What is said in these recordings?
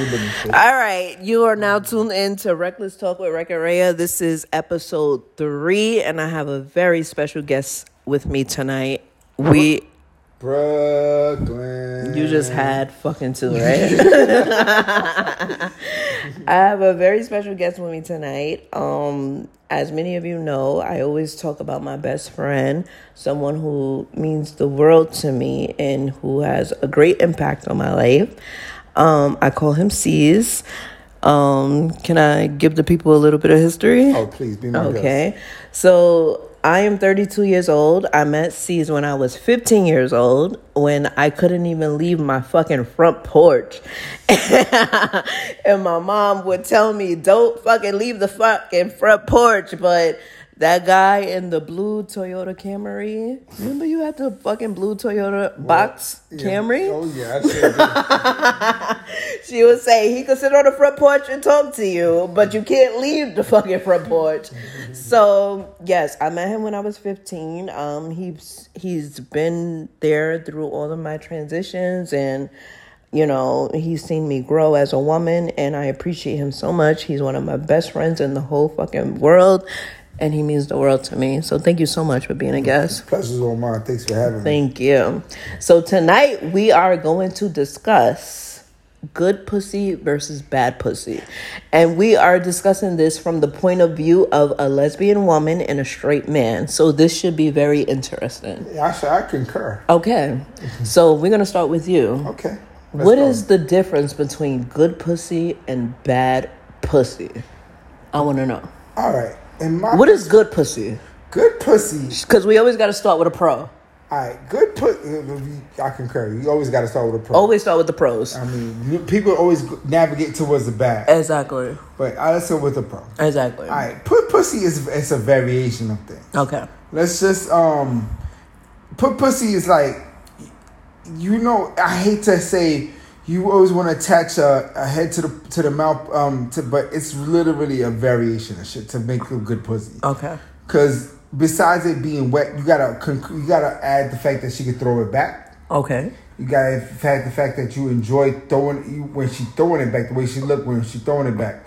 All right, you are now tuned in to Reckless Talk with Rec and This is episode three, and I have a very special guest with me tonight. We Brooklyn. you just had fucking two, right? I have a very special guest with me tonight. Um, as many of you know, I always talk about my best friend, someone who means the world to me and who has a great impact on my life. Um, I call him C's. Um, can I give the people a little bit of history? Oh, please be my guest. Okay. So I am 32 years old. I met C's when I was 15 years old when I couldn't even leave my fucking front porch. and my mom would tell me, don't fucking leave the fucking front porch. But that guy in the blue Toyota Camry, remember you had the fucking blue Toyota box Yeah. Camry? Oh yeah, I She would say he could sit on the front porch and talk to you, but you can't leave the fucking front porch. So yes, I met him when I was fifteen. Um, he's he's been there through all of my transitions, and you know he's seen me grow as a woman, and I appreciate him so much. He's one of my best friends in the whole fucking world, and he means the world to me. So thank you so much for being a guest. pleasure's all mine. Thanks for having me. Thank you. So tonight we are going to discuss good pussy versus bad pussy. And we are discussing this from the point of view of a lesbian woman and a straight man. So this should be very interesting. Yeah, Actually, I concur. Okay. Mm-hmm. So we're going to start with you. Okay. What is the difference between good pussy and bad pussy? I want to know. all right? In my What is good pussy? good pussy? Because we always got to start with a pro. All right, good pussy. I concur. You always got to start with a pro. Always start with the pros. I mean, people always navigate towards the bad, Exactly. but I let's go with the pro. Exactly. right, put pussy is it's a variation of things. Okay. Let's just um, put pussy is like, you know, I hate to say you always want to attach a, a head to the to the mouth um, to, but it's literally a variation of shit to make a good pussy. Okay. Because besides it being wet, you gotta you gotta add the fact that she can throw it back. Okay. You gotta add the fact that you enjoy throwing you, when she throwing it back, the way she looked when she throwing it back.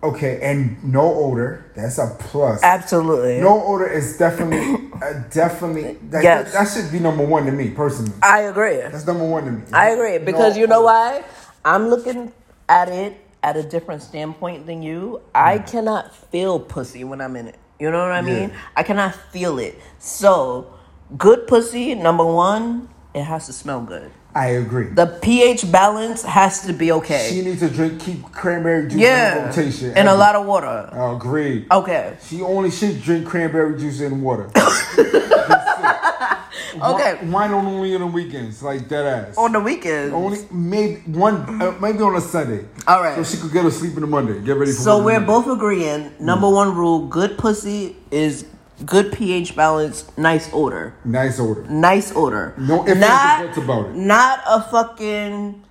Okay, and no odor. That's a plus. Absolutely. No odor is definitely, uh, definitely. That, Yes. that, should be number one to me personally. I agree. That's number one to me. I agree because No you know why? I'm looking at it at a different standpoint than you. I cannot feel pussy when I'm in it. You know what I mean? Yeah. I cannot feel it. So, good pussy, number one, it has to smell good. I agree. The pH balance has to be okay. she needs to drink, keep cranberry juice in yeah. rotation. And a lot of water. I agree. Okay. She only should drink cranberry juice and water. Okay. Wine, wine only on the weekends, like that ass. On the weekends. only maybe one, uh, maybe on a Sunday. All right. So she could get her sleep in the Monday. Get ready for. So we're Monday. both agreeing. Number one rule: good pussy is good pH balance, nice odor, nice odor. nice odor. No ifs, not about it. not a fucking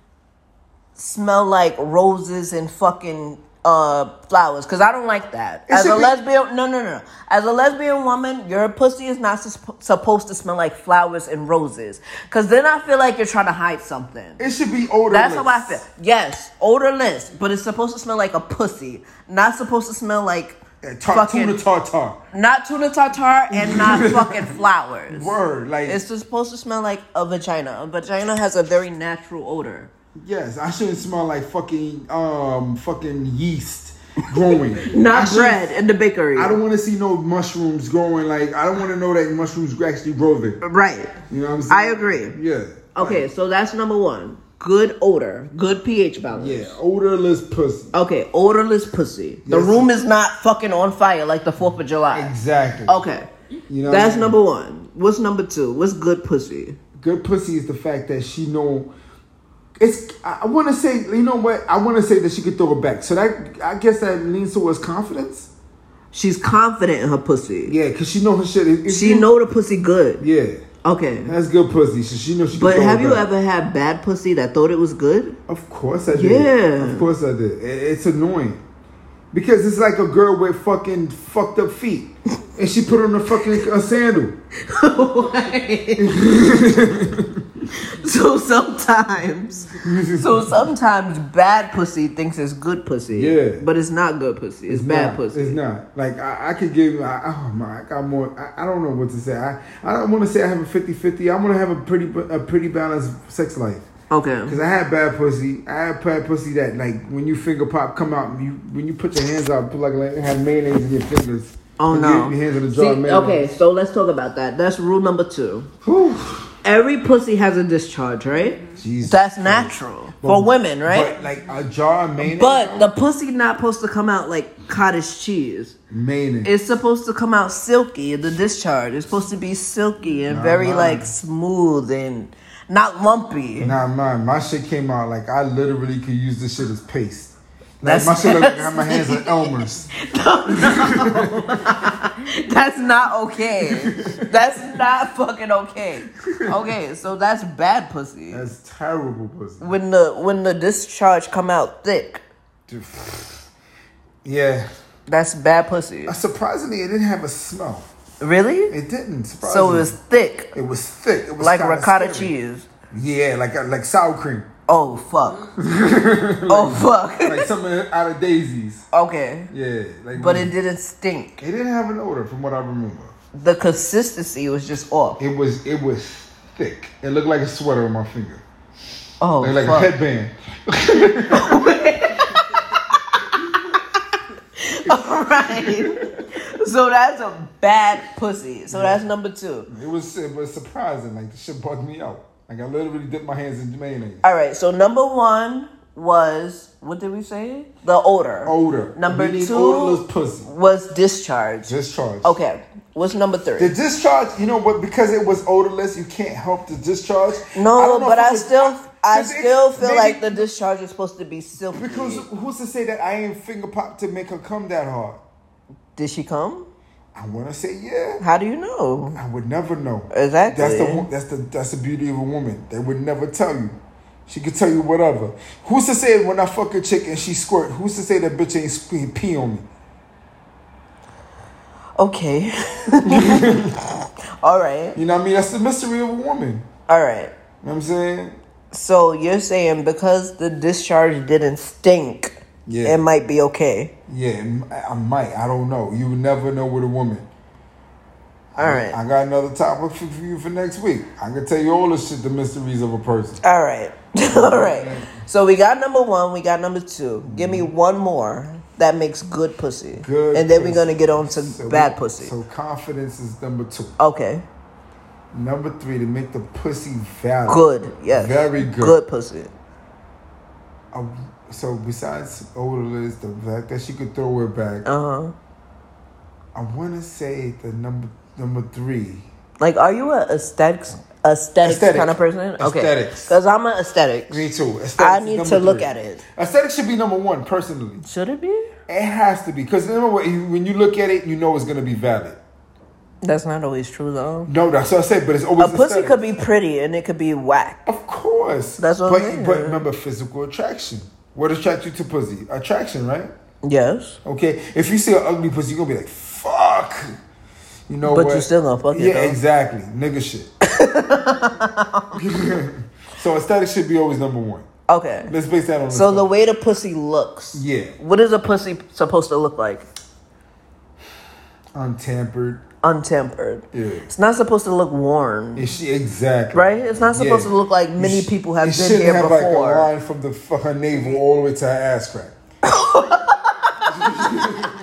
smell like roses and fucking uh flowers because I don't like that. As a lesbian, no, no, no. As a lesbian woman, your pussy is not sus- supposed to smell like flowers and roses because then I feel like you're trying to hide something. It should be odorless. That's how I feel. Yes, odorless, but it's supposed to smell like a pussy. Not supposed to smell like Uh, tar- fucking tuna tartar. not tuna tartar and not fucking flowers. Word, like It's supposed to smell like a vagina. A vagina has a very natural odor. yes, I shouldn't smell like fucking um fucking yeast growing. Not shouldn't- bread in the bakery. I don't want to see no mushrooms growing. Like I don't want to know that mushrooms actually grow there. Right. You know what I'm saying? I agree. Yeah. Okay, so that's number one. Good odor. Good pH balance. Yeah, odorless pussy. Okay, odorless pussy. The Yes. room is not fucking on fire like the 4th of July. Exactly. Okay. You know, That's I mean? number one. What's number two? What's good pussy? good pussy is the fact that she know. It's. I want to say. You know what? I want to say that she could throw it back. So that I guess that leans towards confidence. She's confident in her pussy. Yeah, cause she know her shit. If- She know the pussy good. Yeah, Okay. that's good pussy. So she knows she. But have you ever had bad pussy that thought it was good? Of course I did. Yeah. Of course I did. It- It's annoying. Because it's like a girl with fucking fucked up feet. And she put on a fucking a sandal. so sometimes, so sometimes bad pussy thinks it's good pussy. Yeah. but it's not good pussy. It's, bad not, pussy. It's not. Like I, I could give. I, oh my, I got more. I, I don't know what to say. I, I don't want to say I have a 50-50. I want to have a pretty a pretty balanced sex life. Okay. Cause I had bad pussy. I had bad pussy that like when you finger pop come out, you when you put your hands out, put like, like have mayonnaise in your fingers. Oh no. Your, your hands in the jar. See, okay, so let's talk about that. That's rule number two. Whew. Every pussy has a discharge, right? Jesus That's Christ. natural for women, right? But like a jar of mayonnaise. But the pussy not supposed to come out like cottage cheese. mayonnaise. It's supposed to come out silky. The discharge is supposed to be silky and Nah, very mine- like smooth and not lumpy. Nah, mine. My shit came out like I literally could use this shit as paste. That's- my shit look I have my hands like Elmer's. No, That's not okay. that's not fucking okay. Okay, so that's bad pussy. That's terrible pussy. When the when the discharge come out thick, Dude. Yeah. that's bad pussy. Uh, Surprisingly, it didn't have a smell. Really? It didn't. Surprisingly. So it was thick, It was thick. It was like ricotta scary. cheese. Yeah, like like sour cream, Oh fuck. oh fuck. like something out of Daisies. okay. Yeah, like. But it didn't stink. It didn't have an odor, from what I remember. The consistency was just off. It was it was thick. It looked like a sweater on my finger, Oh like, like a fuck. headband. All right. So that's a bad pussy. So that's number two. It was it was surprising. Like the shit bugged me out. Like I literally dipped my hands in mayonnaise. All right. So number one was what did we say? The odor. Odor. Number two pussy. was discharge. Discharge. Okay. What's number three? The discharge, you know what? Because it was odorless, you can't help the discharge. No, know but I still, I 'cause it- still feel maybe- like the discharge is supposed to be silky. Because who's to say that I ain't finger pop to make her come that hard? did she come? I want to say yeah. How do you know? I would never know. Exactly. That's the that's the that's the beauty of a woman. They would never tell you. She could tell you whatever. Who's to say when I fuck a chick and she squirt? Who's to say that bitch ain't sque- pee on me? Okay. All right. You know what I mean? That's the mystery of a woman. All right. You know what I'm saying? So you're saying because the discharge didn't stink, Yeah. it might be okay. Yeah, I might. I don't know. You would never know with a woman. All right. I got another topic for you for next week. I can tell you all the shit, the mysteries of a person. All right. All right. So we got number one, we got number two. Give me one more that makes good pussy. Mm-hmm. Good And then we're going to get on to So bad we- pussy. So confidence is number two. okay. Number three to make the pussy valid. Good. Yes. Very good. Good pussy. Uh, so besides odorless, the fact that she could throw it back, Uh huh. I want to say the number number three. Like, are you a aesthetics aesthetics Aesthetic. kind of person? Okay. Aesthetics. Because I'm an aesthetics. Me too. Aesthetics I need to look three. at it. Aesthetics should be number one, personally. Should it be? It has to be because when when you look at it, you know it's gonna be valid. That's not always true though. No, that's what I said. But it's always A pussy aesthetic. could be pretty and it could be whack. Of course. That's what but, I'm saying. But remember, physical attraction. What attracts you to pussy? Attraction, right? Yes. Okay. If you see an ugly pussy, you're gonna be like, "Fuck." You know But what? you still gonna fuck it, Yeah, though. exactly. Nigga shit. so aesthetic should be always number one. Okay. Let's base that on. So the way the pussy looks. yeah, What is a pussy supposed to look like? Untampered. Untempered. Yeah. It's not supposed to look worn. Is she exactly Right? It's not supposed Yeah. to look like many sh- people have been here have before. like a line from the her navel all the way to her ass crack.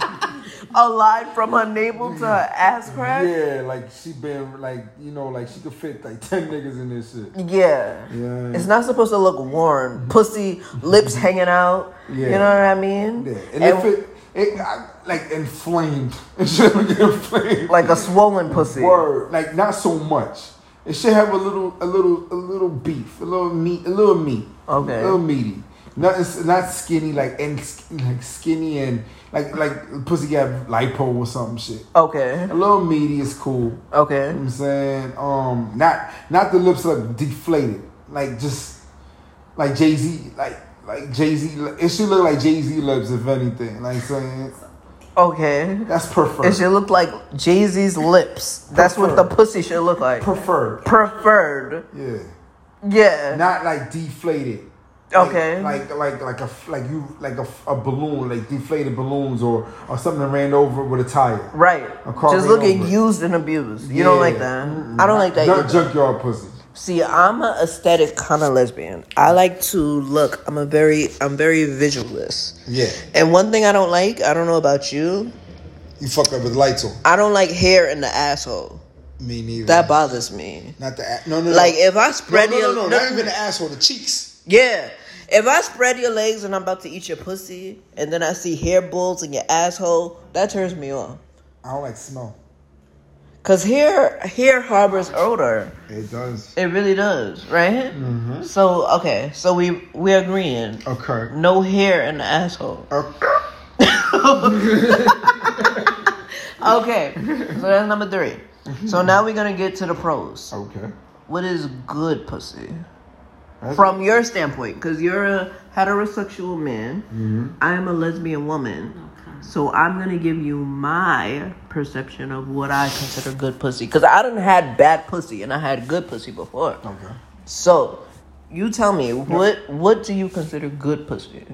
A line from her navel to her ass crack? Yeah, like she been like you know like she could fit like ten niggas in this shit. Yeah. Yeah. It's not supposed to look worn. Pussy, lips hanging out. Yeah. You know what I mean? Yeah, and, if it, it I, like inflamed, it should get inflamed. like a swollen pussy. Word, like not so much. It should have a little, a little, a little beef, a little meat, a little meat. Okay. A little meaty. Not not skinny like and like skinny and like like pussy got lipo or something shit. Okay. A little meaty is cool. You know Okay. what I'm saying? Um not not the lips look deflated. Like just like Jay Z like like Jay Z it should look like Jay Z lips if anything. Like saying Okay. that's preferred. It should look like Jay Z's lips. That's what the pussy should look like. preferred. Preferred. Yeah. Yeah. not like deflated. Okay. Like like like a like you like a, a balloon, like deflated balloons, or or something that ran over with a tire. Right. A car Just looking over. used and abused. You don't like that. I don't like that. Not either. junkyard pussy. See, I'm an aesthetic kind of lesbian. I like to look. I'm a very, I'm very visualist. Yeah, And one thing I don't like, I don't know about you, you fuck up with lights on. I don't like hair in the asshole. Me neither. That bothers me. not the a- no no no. Like if I spread no, your no, no, not even the asshole, the cheeks. yeah, if I spread your legs and I'm about to eat your pussy, and then I see hair bulls in your asshole, that turns me off. I don't like smell. Cause hair, hair harbors odor. It does. It really does, right? Mm-hmm. So okay, so we we're agreeing. Okay. No hair in the asshole. Okay. Okay, so that's number three. So now we're gonna get to the pros. Okay. What is good pussy? That's- From your standpoint, because you're a heterosexual man, Mm-hmm. I am a lesbian woman. So I'm gonna give you my perception of what I consider good pussy. Because I done had bad pussy and I had good pussy before. Okay. So you tell me what what do you consider good pussy?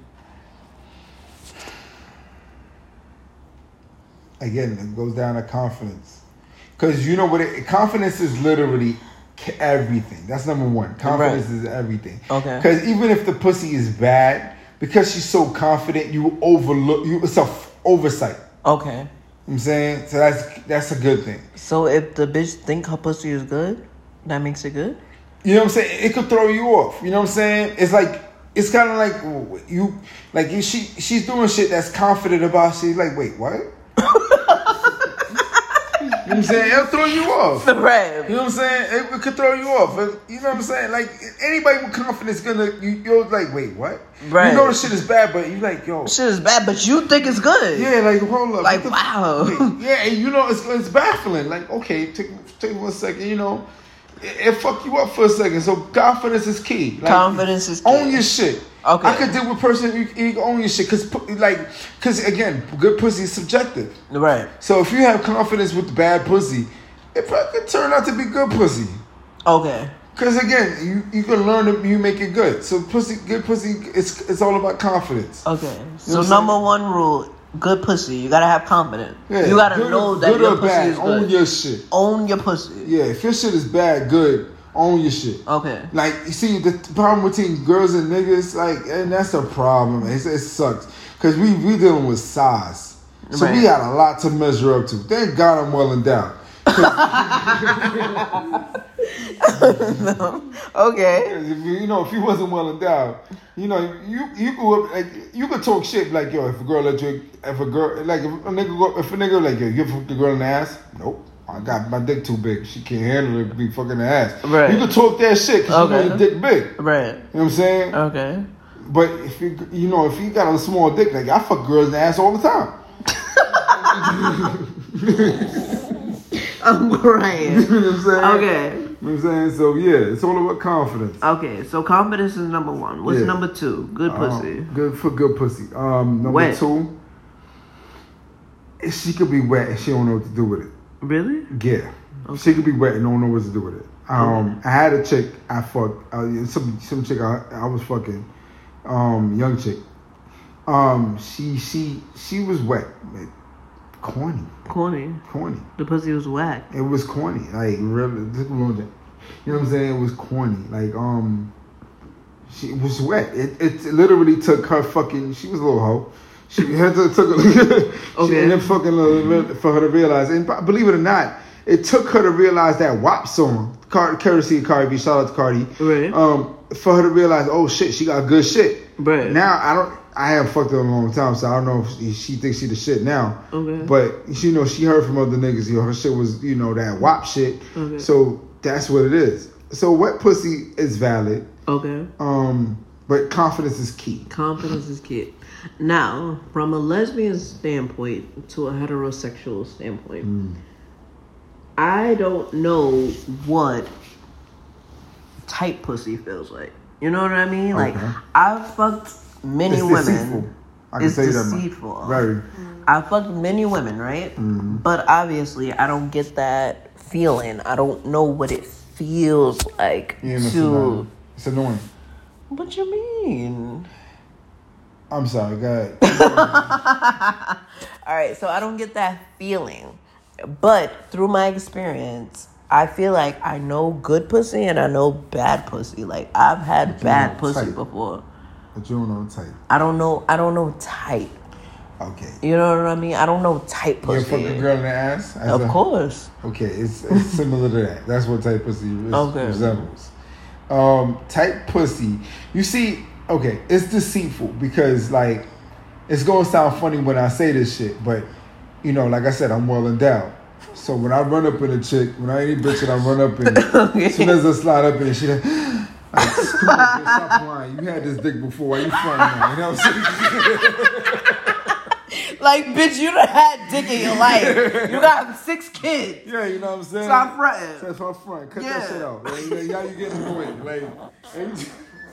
Again, it goes down to confidence. Because you know what? It, confidence is literally everything. That's number one. Confidence is everything. Okay. Because even if the pussy is bad, because she's so confident, you overlook you. It's a oversight. Okay. You know I'm saying so. That's that's a good thing. So if the bitch think her pussy is good, that makes it good? You know what I'm saying? It could throw you off. You know what I'm saying? It's like it's kind of like you like she she's doing shit that's confident about. She's like, wait, what? What I'm saying? It'll throw you off. Right. You know what I'm saying? It, it could throw you off. It- you know what I'm saying? Like anybody with confidence gonna you you're like, wait, what? Right. You know the shit is bad, but you like, yo, Shit is bad, but you think it's good. yeah, like hold up, Like, the- wow. yeah, and you know it's it's baffling. Like, okay, take take one second. You know, it, it fuck you up for a second. So confidence is key. Like, Confidence is key. Own your shit. Okay. I could deal with person you, you own your shit because like because again, good pussy is subjective. Right. So if you have confidence with bad pussy, it probably could turn out to be good pussy. Okay. Cause again, you, you can learn it, you make it good. So pussy, good pussy, it's it's all about confidence. Okay. So what I'm number saying? one rule, good pussy. You gotta have confidence. Yeah, you gotta good or- know that good your or pussy bad, is Own your shit. Own your pussy. Yeah, if your shit is bad, good, own your shit. Okay. Like you see, the problem between girls and niggas, like, and that's a problem. It's, it sucks because we we dealing with size, so we Right. got a lot to measure up to. Thank God I'm well endowed. Okay. 'Cause if you, know, if you wasn't well endowed, you know, you you could like you could talk shit like yo, if a girl let you, if a girl like if a nigga go, if a nigga like yo, you fuck the girl in the ass, nope. I got my dick too big. She can't handle it. Be fucking the ass. Right. You can talk that shit because you know your dick big. Right. You know what I'm saying? Okay. But if you you know if you got a small dick, like I fuck girls in the ass all the time. I'm crying. you know what I'm saying? Okay. You know what I'm saying? So yeah, it's all about confidence. Okay. So confidence is number one. What's Yeah. number two? Good pussy. Um, good for good pussy. Um, number Wet. two, she could be wet and she don't know what to do with it. Really? Yeah, she could be wet and don't know what to do with it. Um, I had a chick I fucked. Uh, some some chick I, I was fucking, um, young chick. Um, she she she was wet, like, corny, Corny. corny. The pussy was whack. It was corny, like really. You know what I'm saying? It was corny. Like um, she was wet. It it literally took her fucking. She was a little hoe. She had to took. Okay. And then fucking uh, for her to realize, and believe it or not, it took her to realize that WAP song, Car- courtesy of Cardi B. Shout out to Cardi. Right. Um, for her to realize, oh shit, she got good shit. Right. Now I don't. I haven't fucked her in a long time, so I don't know if she, she thinks she the shit now. Okay. But you know, she heard from other niggas. You know, her shit was you know that WAP shit. Okay. So that's what it is. So wet pussy is valid. Okay. Um, but confidence is key. Confidence is key. Now, from a lesbian standpoint to a heterosexual standpoint, Mm. I don't know what tight pussy feels like. You know what I mean? Like Okay. I've fucked many It's women. deceitful. I can It's tell you that deceitful. Very. I fucked many women, right? Mm-hmm. But obviously, I don't get that feeling. I don't know what it feels like Yeah, to. It's annoying. What you mean? I'm sorry. Go ahead. All right, so I don't get that feeling, but through my experience, I feel like I know good pussy and I know bad pussy. Like I've had you bad pussy type. before. but you don't know type. I don't know. I don't know type. Okay. You know what I mean? I don't know type pussy. You fuck a girl in the ass? As Of a- course. Okay, it's, it's similar to that. That's what type pussy is, Okay. resembles. Um, type pussy. You see, okay, it's deceitful because like it's gonna sound funny when I say this shit, but you know, like I said, I'm well endowed. So when I run up in a chick, when I any bitch that I run up in, as soon as I slide up in it, she like, like screw up, bitch, stop lying. You had this dick before. Why you fronting now? You know what I'm saying? Like, bitch, you done had dick in your life. You got six kids. yeah, you know what I'm saying? Stop fronting. That's my front. Cut Yeah. that shit out. Like, y'all you getting annoyed. Like,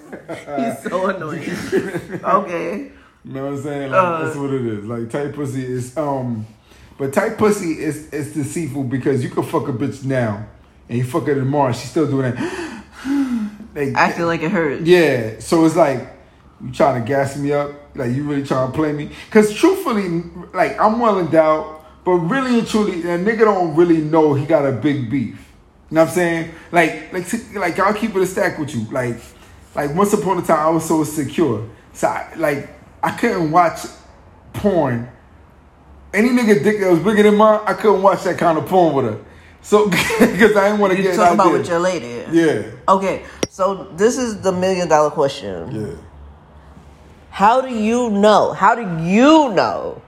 He's so annoying. okay. You know what I'm saying? Like, Uh. that's what it is. Like tight pussy is um, but tight pussy is is deceitful because you can fuck a bitch now, and you fuck her tomorrow, and she's still doing that. like, I feel like it hurts. yeah. So it's like you trying to gas me up, like you really trying to play me. Cause truthfully, like I'm well endowed, but really and truly, a nigga don't really know he got a big beef. You know what I'm saying? Like, like, like I'll keep it a stack with you. Like, like once upon a time, I was so secure. So, I, like, I couldn't watch porn. Any nigga dick that was bigger than mine, I couldn't watch that kind of porn with her. So, because I didn't want to get talking about with your lady. Yeah, Okay, so this is the million dollar question. yeah. How do you know? How do you know?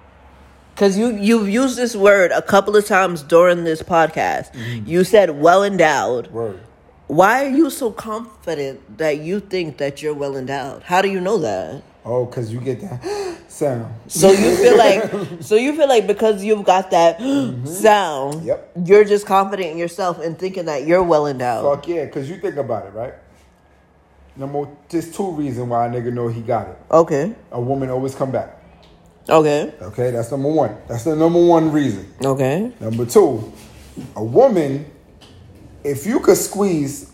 Because you you've used this word a couple of times during this podcast. Mm-hmm. You said well endowed. Word. Why are you so confident that you think that you're well endowed? How do you know that? Oh, cause you get that sound. So you feel like so you feel like because you've got that mm-hmm. sound, Yep. you're just confident in yourself and thinking that you're well endowed. Fuck yeah, cause you think about it, right? Number, there's two reasons why a nigga know he got it. Okay. A woman always come back. Okay. Okay, that's number one. That's the number one reason. Okay. Number two, a woman, if you could squeeze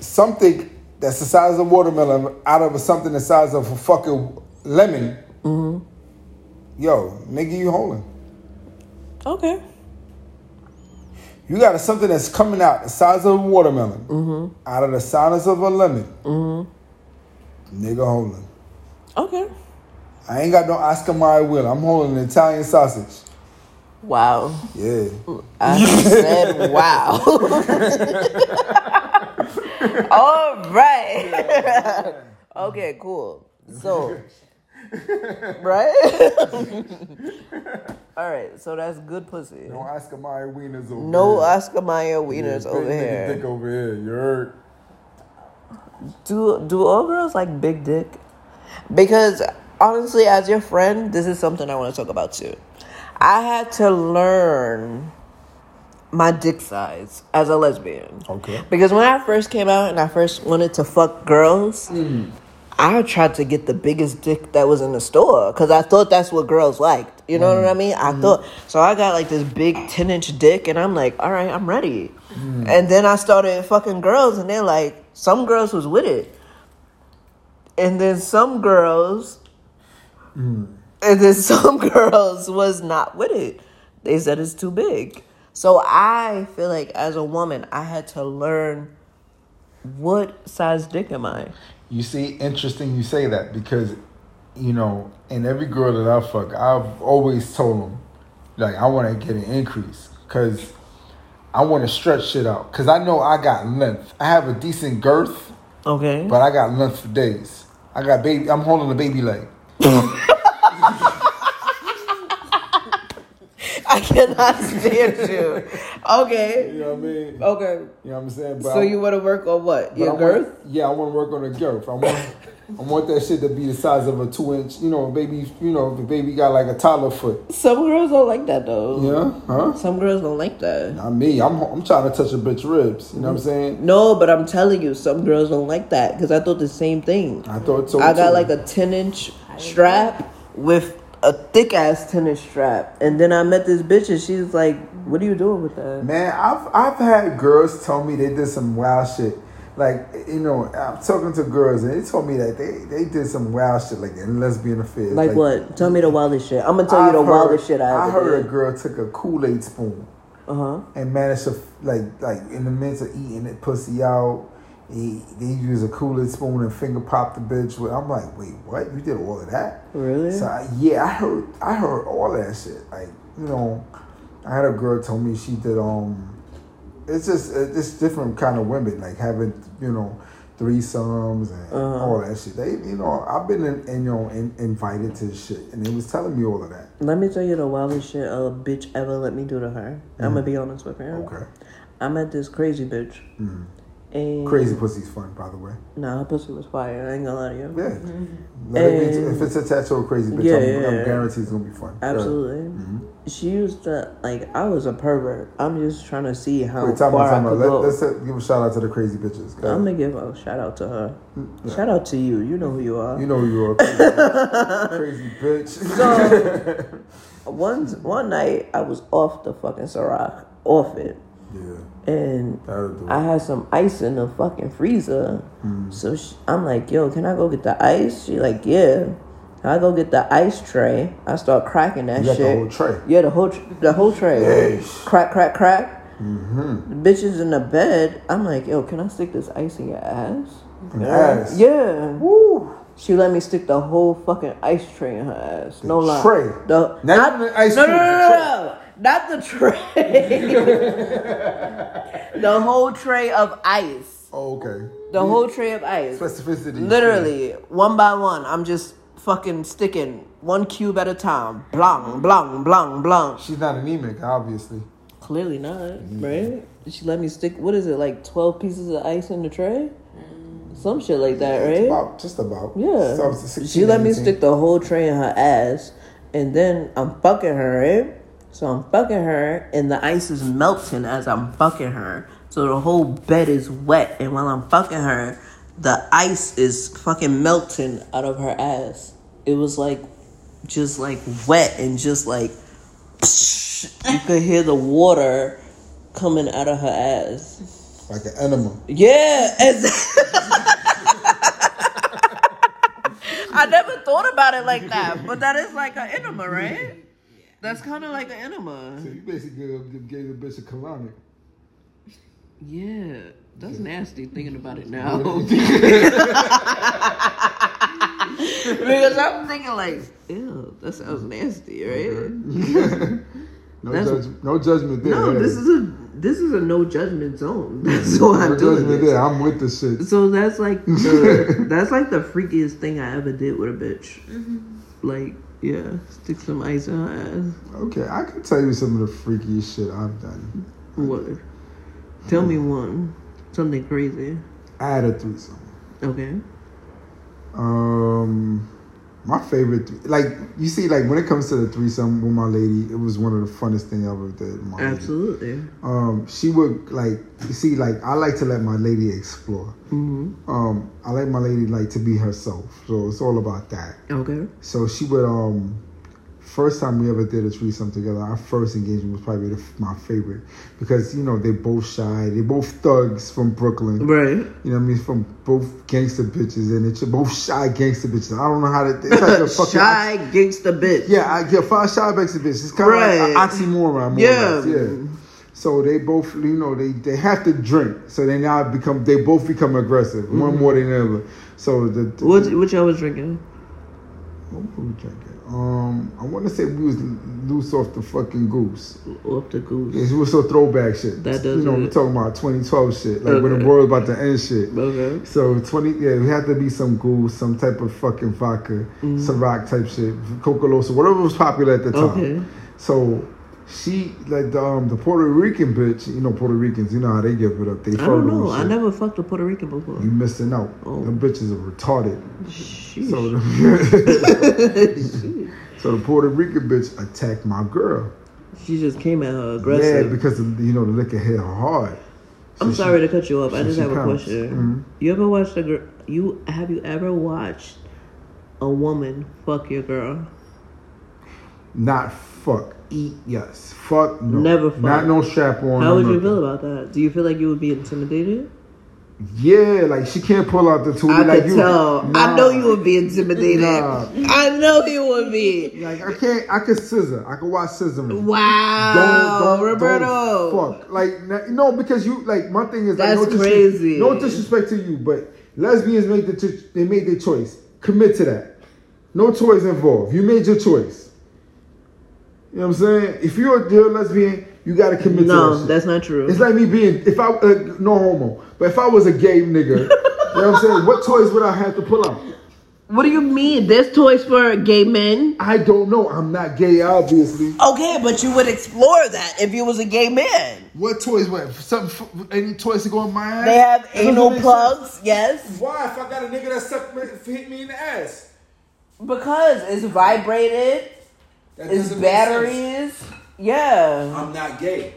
something that's the size of a watermelon out of something the size of a fucking lemon, mm-hmm. yo, nigga, you holding. Okay. You got something that's coming out the size of a watermelon, mm-hmm. out of the size of a lemon, mm-hmm. nigga holding. Okay. I ain't got no Oscar Mayer will. I'm holding an Italian sausage. Wow. Yeah. I said wow. All right. okay, cool. So, right? All right, so that's good pussy. No Oscar Mayer wieners over No here. Oscar Mayer wieners Yeah, over big Dick over here. You heard? Do do all girls like big dick? Because honestly, as your friend, this is something I want to talk about too. I had to learn my dick size as a lesbian. Okay. Because when I first came out and I first wanted to fuck girls, Mm. I tried to get the biggest dick that was in the store because I thought that's what girls liked. You know Mm. what I mean? I thought so. I got like this big ten inch dick, and I'm like, all right, I'm ready. Mm. And then I started fucking girls, and they're like, some girls was with it, and then some girls, Mm. And then some girls was not with it. They said it's too big. So I feel like as a woman, I had to learn what size dick am I. You see, interesting you say that because, you know, and every girl that I fuck, I've always told them, like, I want to get an increase because I want to stretch shit out because I know I got length. I have a decent girth, Okay. but I got length for days. I got baby. I'm holding a baby leg. I cannot stand you. Okay. You know what I mean? Okay. You know what I'm saying? But So I- you want to work on what? Your I want- yeah, I want to work on the girth. I want, I want that shit to be the size of a two inch. You know, baby. You know, the baby got like a toddler foot. Some girls don't like that though. Yeah, huh? Some girls don't like that. Not me. I'm I'm trying to touch a bitch ribs. You know what I'm saying? No, but I'm telling you, some girls don't like that because I thought the same thing. I thought so. I got too. like a 10 inch strap with a thick ass tennis strap. And then I met this bitch and she's like, What are you doing with that? Man, I've I've had girls tell me they did some wild shit. Like you know, I'm talking to girls and they told me that they, they did some wild shit like in lesbian affairs. Like, what? Tell me the wildest shit. I'm gonna tell you the I've wildest shit I I heard did. a girl took a Kool Aid spoon Uh huh. and managed to like like in the midst of eating it pussy out. He, they use a Aid spoon and finger pop the bitch. With, I'm like, wait, what? You did all of that? Really? So I, yeah, I heard I heard all that shit. Like you know, I had a girl tell me she did um, it's just it's different kind of women like having you know threesomes and Uh-huh. all that shit. They you know I've been in, in you know in, invited to shit and they was telling me all of that. Let me tell you the wildest shit a bitch ever let me do to her. I'm gonna be honest with you. Okay, I met this crazy bitch. Mhm. And crazy pussy's fun by the way. Nah, pussy was fire. I ain't gonna lie to you. Yeah, Let it be- And- if it's attached to a crazy bitch, Yeah, I'm, yeah, I'm yeah. guaranteed it's gonna be fun. Absolutely. Mhm. She used to like I was a pervert. I'm just trying to see how Wait, time far I time out. could Let, go. let's uh, give a shout out to the crazy bitches. I'm gonna give a shout out to her. Yeah. Shout out to you. You know who you are. You know who you are. Crazy, crazy bitch. So one one night I was off the fucking Ciroc, off it, yeah, and that'll do it. I had some ice in the fucking freezer. Mm. So she, I'm like, yo, can I go get the ice? She like, yeah. I go get the ice tray. I start cracking that got the shit. whole tray. Yeah, the whole the whole tray. Yeesh. Crack, crack, crack. Mm-hmm. The bitches in the bed. I'm like, yo, can I stick this ice in your ass? In the ass. Yeah. Woo. She let me stick the whole fucking ice tray in her ass. no lie. tray? The, Not even ice no, no, no, no, no. Not the tray. the whole tray of ice. Oh, okay. The whole tray of ice. Specificity. Literally, one by one, I'm just fucking sticking one cube at a time. Blong, blong, blong, blang. She's not anemic, obviously. Clearly not, right? She let me stick, what is it, like 12 pieces of ice in the tray? Mm. Some shit like that, It's right? about just about. Yeah. So 16, She let me stick the whole tray in her ass, and then I'm fucking her, right? So I'm fucking her, and the ice is melting as I'm fucking her. So the whole bed is wet, and while I'm fucking her, the ice is fucking melting out of her ass. It was like, just like wet and just like, you could hear the water coming out of her ass. like an enema. Yeah, I never thought about it like that, but that is like an enema, right? That's kind of like an enema. So you basically gave, gave the bitch a colonic. Yeah, that's nasty thinking about it now. because I'm thinking like, ew, that sounds nasty, right? no, That's- judge, no judgment there. No, hey. this is a this is a no judgment zone. That's why I'm no doing this. there. I'm with the shit. So that's like the that's like the freakiest thing I ever did with a bitch. Mm-hmm. Like, yeah, stick some ice in her Okay, I can tell you some of the freakiest shit I've done. What? Tell me one. Something crazy. I had a threesome. Okay. Um, my favorite, th- like you see, like when it comes to the threesome with my lady, it was one of the funnest thing I ever did. My lady. Absolutely. Um, she would like you see, like I like to let my lady explore. hmm Um, I like my lady like to be herself, so it's all about that. Okay. So she would um. First time we ever did a threesome together, our first engagement was probably the, my favorite because you know they both shy, they both thugs from Brooklyn. Right. You know what I mean? From both gangster bitches and it's both shy gangster bitches. I don't know how to. It's like a fucking. Shy gangster bitch. yeah, I get five shy gangster bitches. It's kind of Right. like an oxymoron. More Yeah. Yeah. So they both, you know, they they have to drink. So they now become. They both become aggressive. One mm-hmm. more than the other. So the. the What what y'all was drinking? what were we drinking? Um, I want to say we was loose off the fucking goose. Off the goose. Yeah, we was so throwback shit. That does You know, we're talking about 2012 shit, like when Okay. the world about to end shit. Okay. So twenty, yeah, it had to be some goose, some type of fucking vodka, Mm. Ciroc type shit, Coca Losa, whatever was popular at the time. Okay. So she, like the um the Puerto Rican bitch, you know Puerto Ricans, you know how they give it up. They I don't know. I never fucked a Puerto Rican before. You missing out. Oh. Them bitches are retarded. Sheesh. So the, so the Puerto Rican bitch attacked my girl. she just came at her Yeah, because of, you know the liquor hit her hard. So I'm she- sorry to cut you off. I so just she have a question. Mhm. You ever watched a girl? You have you ever watched a woman fuck your girl? not fuck. Eat yes. Fuck no. Never fuck. Not no strap on. How would you feel about that? Do you feel like you would be intimidated? Yeah, like she can't pull out the tool. I like could you, tell. I know you would be intimidated. Nah. I know you would be. Like I can't. I could scissor. I could watch scissoring. Wow, Roberto. don't fuck. Like no, because you like my thing is like That's no crazy. No disrespect to you, but lesbians make the ch- they made their choice. Commit to that. No toys involved. You made your choice. You know what I'm saying? If you're a you're lesbian, you got to commit to No, that. that's not true. It's like me being if I uh, no homo, but if I was a gay nigga, you know what I'm saying? What toys would I have to pull out? What do you mean? There's toys for gay men. I don't know. I'm not gay, obviously. Okay, but you would explore that if you was a gay man. What toys? What? Something? f- Any toys to go in my ass? They have anal make plugs, yes. Why? If I got a nigga that suck hit me in the ass, because it's vibrated, that make sense. batteries. Yeah. I'm not gay.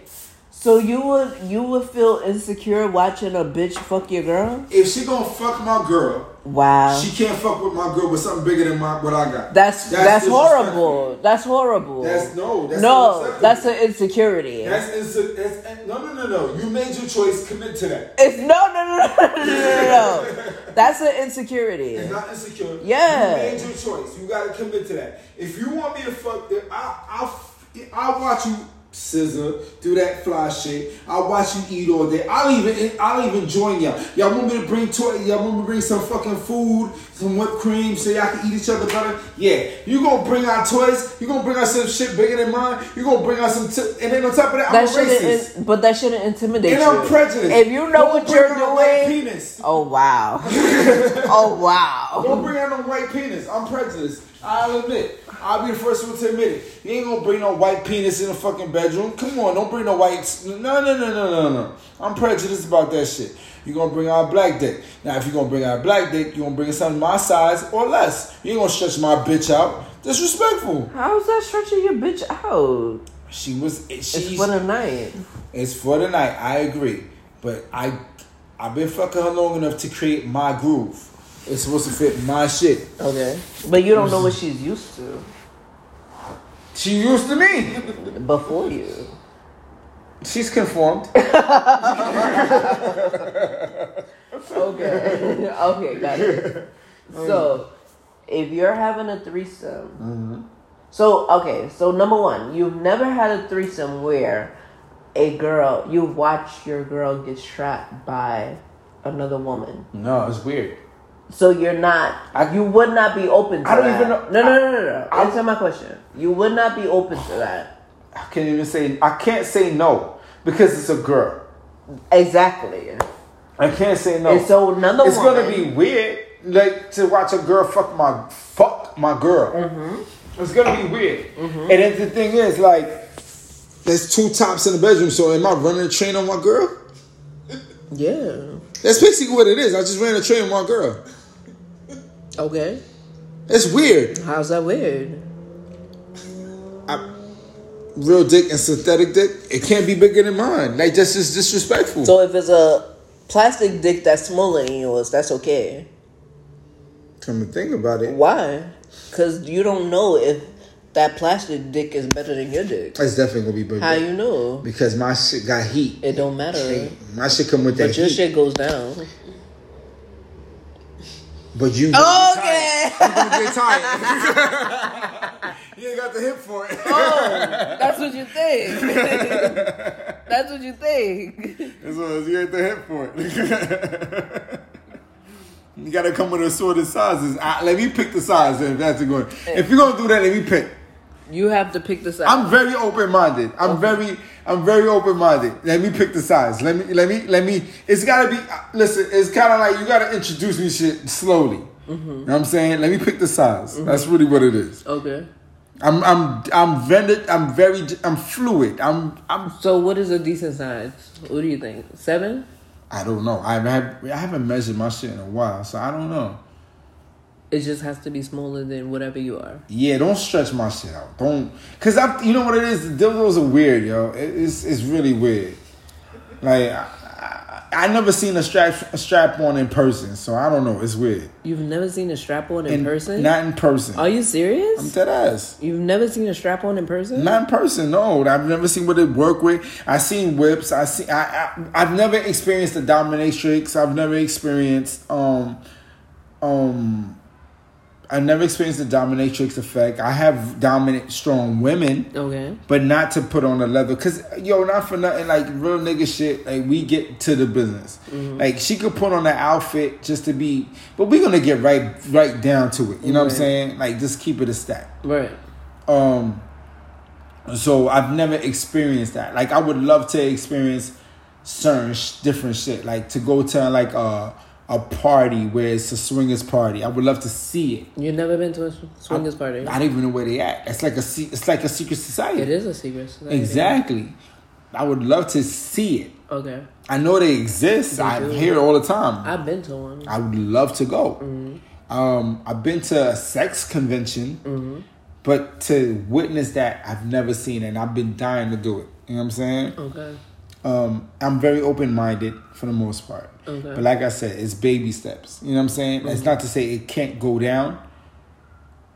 So you would you would feel insecure watching a bitch fuck your girl? If she gonna fuck my girl, Wow. she can't fuck with my girl with something bigger than my what I got. that's that's, horrible. That's horrible. That's no. That's no, that's an insecurity. That's, inse- that's eh, no no no no. You made your choice. Commit to that. it's no no no no no no no. no. That's an insecurity. It's not insecure. Yeah. You made your choice. You gotta commit to that. If you want me to fuck, I I'll I'll watch you scissor do that fly shit. I'll watch you eat all day. I'll even I'll even join y'all. Y'all want me to bring toy? Y'all want me to bring some fucking food, some whipped cream, so y'all can eat each other better? Yeah. You gonna bring out toys? You gonna bring out some shit bigger than mine? You gonna bring out some? T- and then on top of that, I'm That shouldn't, racist. in, but that shouldn't intimidate and you. I'm prejudiced. If you know Don't what you're doing, penis. oh wow, oh wow. Don't bring out no white penis. I'm prejudiced. I'll admit. I'll be the first one to admit it. You ain't gonna bring no white penis in the fucking bedroom. Come on, don't bring no white. No, no, no, no, no, no. I'm prejudiced about that shit. You're gonna bring out a black dick. Now, if you're gonna bring out a black dick, you're gonna bring something my size or less. You ain't gonna stretch my bitch out. Disrespectful. How's that stretching your bitch out? She was. Eh, it's for the night. It's for the night. I agree, but I, I've been fucking her long enough to create my groove. It's supposed to fit my shit. Okay, but you don't know what she's used to She used to me. before you. She's conformed. Okay, okay, got it. So, if you're having a threesome, mm-hmm. so okay, so number one, you've never had a threesome where a girl you watch your girl get trapped by another woman. No, it's weird. So you're not. I- you would not be open. to I don't that. even know- No, no, no, no, no. I- Answer my question. You would not be open to that. I can't even say I can't say no because it's a girl. Exactly. I can't say no. And so another it's woman. gonna be weird, like to watch a girl fuck my fuck my girl. Mm-hmm. It's gonna be weird. And then the thing is, like, there's two tops in the bedroom. So am I running a train on my girl? Yeah. That's basically what it is. I just ran a train on my girl. Okay. It's weird. How's that weird? I, real dick and synthetic dick, it can't be bigger than mine. Like that's just disrespectful. So if it's a plastic dick that's smaller than yours, that's okay. Come to think about it, Why? Because you don't know if that plastic dick is better than your dick. it's definitely gonna be bigger. How you know? Because my shit got heat. It don't matter. My shit come with that But your heat. shit goes down. But you Okay. You gonna get tired. you ain't got the hip for it. Oh, that's what you think. that's what you think. Well as you ain't the hip for it. you gotta come with assorted sizes. I, let me pick the size if that's going. If you're gonna do that, let me pick. You have to pick the side. I'm very open minded. I'm very I'm very open minded. Let me pick the size. Let me let me let me. It's gotta be. Uh, listen, it's kind of like you gotta introduce me shit slowly. Mm-hmm. You know what I'm saying? Let me pick the size. Mm-hmm. That's really what it is. okay. I'm I'm I'm vended. I'm very I'm fluid. I'm I'm So what is a decent size? What do you think? Seven? I don't know. I haven't I haven't measured my shit in a while, so I don't know. It just has to be smaller than whatever you are. Yeah, don't stretch my shit out. Don't, cause I, you know what it is. The dildos are weird, yo. It- It's it's really weird. Like I, I, I never seen a strap a strap on in person, so I don't know. It's weird. You've never seen a strap on in, person? Not in person. Are you serious? I'm dead ass. You've never seen a strap on in person? Not in person, no. I've never seen what it work with. I seen whips. I see. I, I I've never experienced the dominatrix. I've never experienced um um. I've never experienced the dominatrix effect. I have dominant, strong women. Okay. But not to put on a level, cause yo, not for nothing. Like real nigga shit. Like we get to the business. Mm-hmm. Like she could put on an outfit just to be, but we gonna get right, right down to it. You know what I'm saying? Like just keep it a stack. Right. Um. So I've never experienced that. Like I would love to experience certain sh- different shit. Like to go to like a a party where it's a swingers party. I would love to see it. You've never been to a swingers party? I don't even know where they at. It's like a it's like a secret society. It is a secret. society. Exactly. I would love to see it. Okay. I know they exist. They I do. hear it all the time. I've been to one. I would love to go. Mm-hmm. Um, I've been to a sex convention, Mm-hmm. but to witness that, I've never seen it. And I've been dying to do it. You know what I'm saying? Okay. Um, I'm very open minded for the most part. Okay. But like I said, it's baby steps. You know what I'm saying? It's not to say it can't go down,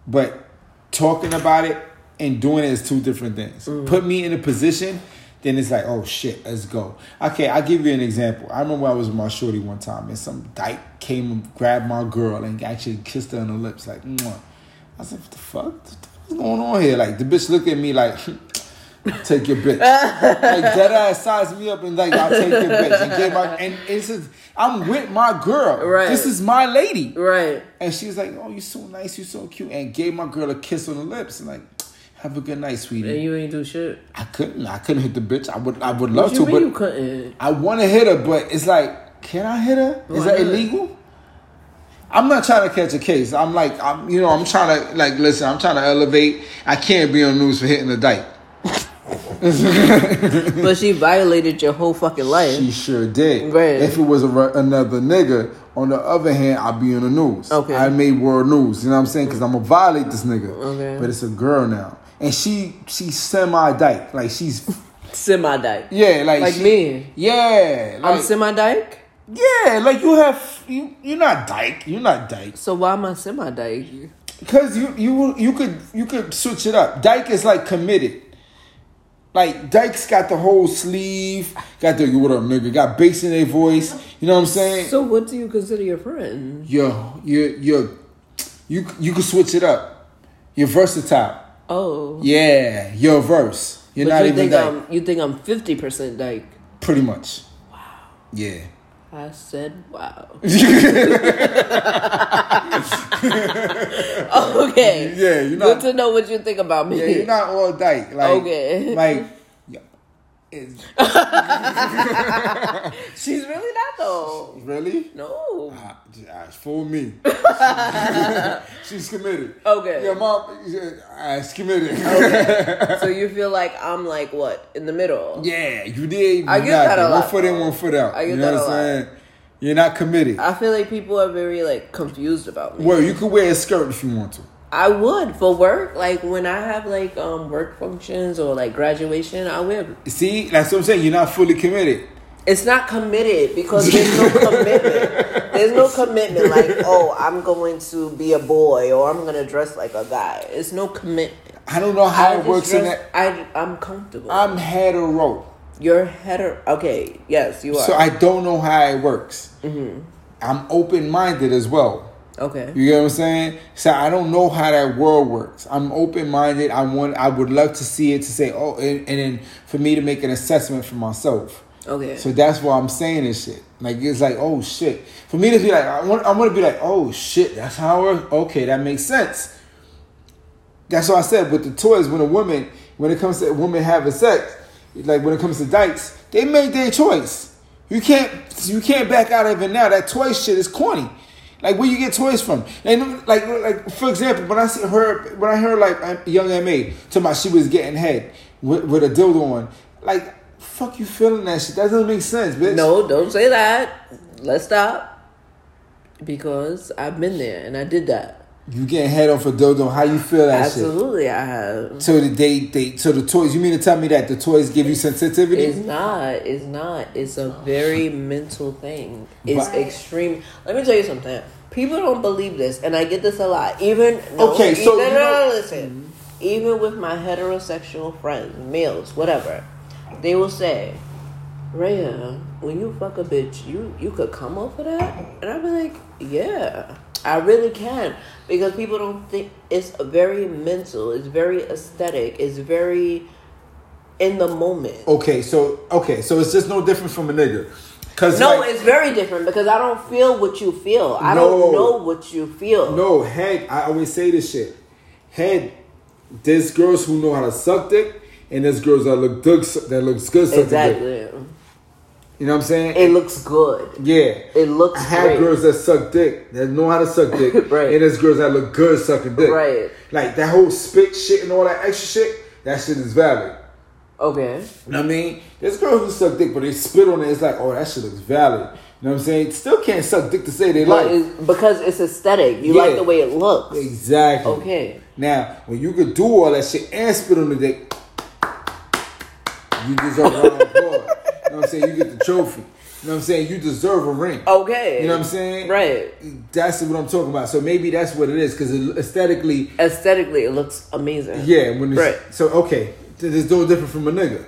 but talking about it and doing it is two different things. Put me in a position, then it's like, oh shit, let's go. Okay, I'll give you an example. I remember I was with my shorty one time and some dyke came and grabbed my girl and actually kissed her on the lips, like, Mwah. I said, what the fuck? What the fuck's going on here? Like, the bitch looked at me like, take your bitch. like, dead ass sized me up and like, I'll take your bitch. And, gave my, and it's just, I'm with my girl. Right. This is my lady. Right. And she was like, "Oh, you're so nice, you're so cute," and gave my girl a kiss on the lips and like, "Have a good night, sweetie." And you ain't do shit. I couldn't, I couldn't hit the bitch. I would, I would love you to, mean you but couldn't? I want to hit her. But it's like, can I hit her? Is Why that not? illegal? I'm not trying to catch a case. I'm like, I'm, you know, I'm trying to like, listen, I'm trying to elevate. I can't be on news for hitting the dyke. but she violated your whole fucking life. She sure did. Right. If it was a, another nigga, on the other hand, I'd be in the news. Okay. I made world news. You know what I'm saying? Because I'm gonna violate this nigga. Okay. But it's a girl now, and she she's semi dyke. Like she's Semi dyke. yeah, like Like she- me. Yeah, like I'm semi dyke. yeah, like you have you you're not dyke. You're not dyke. So why am I semi dyke? Cause you you you could you could switch it up. Dyke is like committed. Like Dyke's got the whole sleeve, got the what up nigga, got bass in their voice. You know what I'm saying? So what do you consider your friend? Yo, you you you you can switch it up. You're versatile. Oh. Yeah, you're verse. You're But not you even think Dyke. I'm you think I'm fifty percent dyke. Pretty much. Wow. Yeah. I said wow. okay. Yeah, you're Good to know what you think about me. Yeah, you're not all Dyke. Like, Okay. Like, yeah. It's- She's really not though. really? No. Ah, ah, fool me. She's committed. Okay. Yeah, mom. Ah, she's committed. okay. So you feel like I'm like what in the middle? yeah, you did. I get that a there. lot, One foot in, one foot out. I get you know that what a I'm lot. saying? You're not committed. I feel like people are very like confused about me. well, you could wear a skirt if you want to. I would for work, like when I have like um work functions or like graduation, I will. See, that's what I'm saying. You're not fully committed. It's not committed because there's no commitment. There's no commitment like, oh, I'm going to be a boy or I'm gonna dress like a guy. It's no commitment. I don't know how I it works in that. I I'm comfortable. I'm hetero, You're hetero. Okay, yes, you are. so I don't know how it works. Mm-hmm. I'm open minded as well. Okay. You get what I'm saying? So I don't know how that world works. I'm open minded. I want. I would love to see it to say, oh, and, and then for me to make an assessment for myself. Okay. So that's why I'm saying this shit. Like it's like, oh shit. For me to be like, I want, I want to be like, oh shit. That's how it works. Okay, that makes sense. That's what I said with the toys, when a woman, when it comes to women having sex, like when it comes to dykes, they made their choice. You can't, you can't back out of it now. That toy shit is corny. Like where you get toys from? And like, like for example, when I see her, when I heard like Young M.A talking about she was getting head with, with a dildo on, like fuck you feeling that shit? That doesn't make sense, bitch. No, don't say that. Let's stop. Because I've been there and I did that. You getting head off a dildo? How you feel that shit? Absolutely, I have. So the they they so the toys. You mean to tell me that the toys give you sensitivity? It's not. It's not. It's a very mental thing. It's But- extreme. Let me tell you something. People don't believe this, and I get this a lot. Even no, Okay, so even, you no, no, listen. Even with my heterosexual friends, males, whatever, they will say, "Raya, when you fuck a bitch, you you could come off of that," and I'll be like, "Yeah." I really can because people don't think it's very mental. It's very aesthetic. It's very in the moment. Okay, so okay, so it's just no different from a nigga. Cause No, like, it's very different because I don't feel what you feel. I No. don't know what you feel. no head. I always say this shit. Head. There's girls who know how to suck dick, and there's girls that look good. That looks good. sucking dick. exactly. You know what I'm saying? It looks good. yeah. It looks I have great. girls that suck dick that know how to suck dick, Right. and there's girls that look good sucking dick. Right. Like that whole spit shit and all that extra shit. That shit is valid. Okay. You know what I mean? There's girls who suck dick, but they spit on it. It's like, oh, that shit looks valid. You know what I'm saying? Still can't suck dick to say they But like. it's, because it's aesthetic. You Yeah. like the way it looks. Exactly. Okay. Now, when you could do all that shit and spit on the dick, you deserve a round of applause. You know what I'm saying? You get the trophy. You know what I'm saying? You deserve a ring. Okay. You know what I'm saying? Right. That's what I'm talking about. So maybe that's what it is because aesthetically, Aesthetically, it looks amazing. yeah. When it's, Right. So okay, it's no different from a nigga.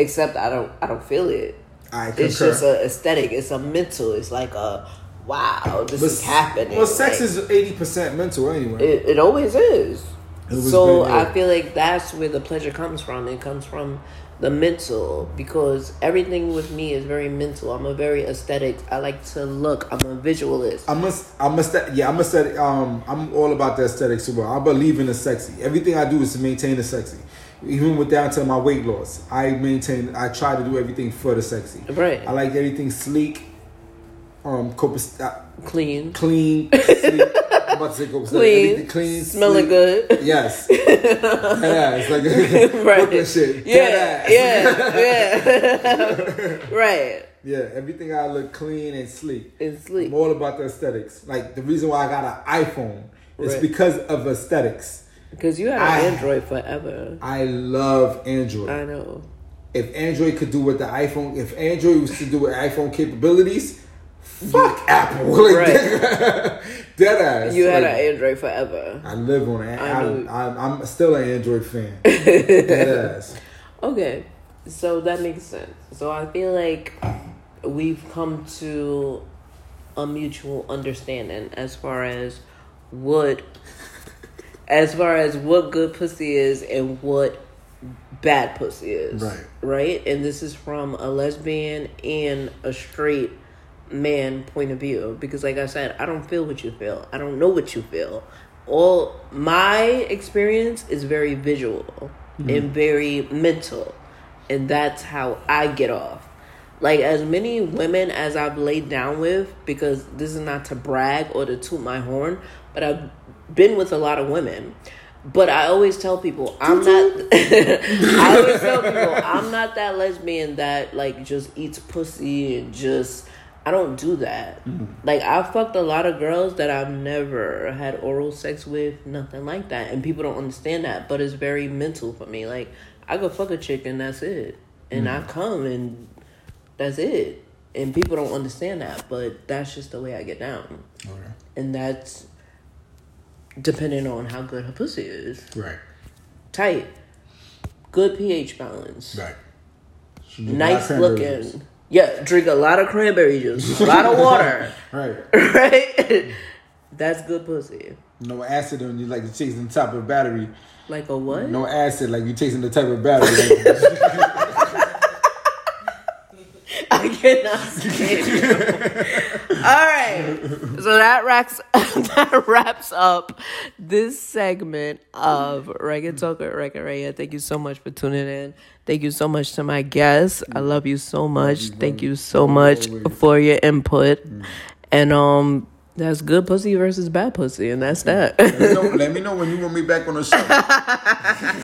Except I don't. I don't feel it. I It's just an aesthetic. It's a mental. It's like a wow. This is happening. Well, sex Like, is eighty percent mental anyway. It, it always is. It so I feel like that's where the pleasure comes from. It comes from the mental because everything with me is very mental. I'm a very aesthetic. I like to look. I'm a visualist. I must, I must, yeah, I'm aesthetic. Um, I'm all about the aesthetics as well. I believe in the sexy. Everything I do is to maintain the sexy. Even with down to my weight loss, I maintain. I try to do everything for the sexy. Right. I like everything sleek, um, copus, uh, Clean. clean, sleek. I'm about to say. Clean. Clean, Smelling sleek. good. Yes. yeah, it's like Right. Shit. Yeah. Yeah. Yeah. right. Yeah, everything I look clean and sleek. And sleek. I'm all about the aesthetics. Like the reason why I got an iPhone is Right. because of aesthetics. Because you had I- Android forever. I love Android. I know. if Android could do what the iPhone, if Android was to do with iPhone capabilities, fuck Apple. Like, Right. dead ass. You had Like, an Android forever. I live on it. I I'm still an Android fan. dead ass. Okay, so that makes sense. So I feel like we've come to a mutual understanding as far as what, as far as what good pussy is and what bad pussy is. Right. Right. And this is from a lesbian and a straight man point of view because, like I said, I don't feel what you feel. I don't know what you feel. All my experience is very visual mm-hmm. and very mental, and that's how I get off. Like as many women as I've laid down with, because this is not to brag or to toot my horn, but I've been with a lot of women. But I always tell people I'm not. I always tell people I'm not that lesbian that like just eats pussy and just. I don't do that. Mm-hmm. Like I fucked a lot of girls that I've never had oral sex with, nothing like that, and people don't understand that. But it's very mental for me. Like I could fuck a chick and that's it, and I mm. come and that's it. And people don't understand that, but that's just the way I get down, Okay. and that's depending on how good her pussy is Right. tight, good pH balance, Right. nice looking. Yeah, drink a lot of cranberry juice, a lot of water, Right. right? That's good pussy. No acid on you like you're chasing the top of battery. Like a what? No acid like you're chasing the type of battery. I cannot stand you. All right. So that wraps that wraps up this segment of Reggae Talk with Reggae Raya. Thank you so much for tuning in. Thank you so much to my guests. I love you so much. Thank you so much for your input. And um that's good pussy versus bad pussy, and that's that. let, me know, let me know when you want me back on the show.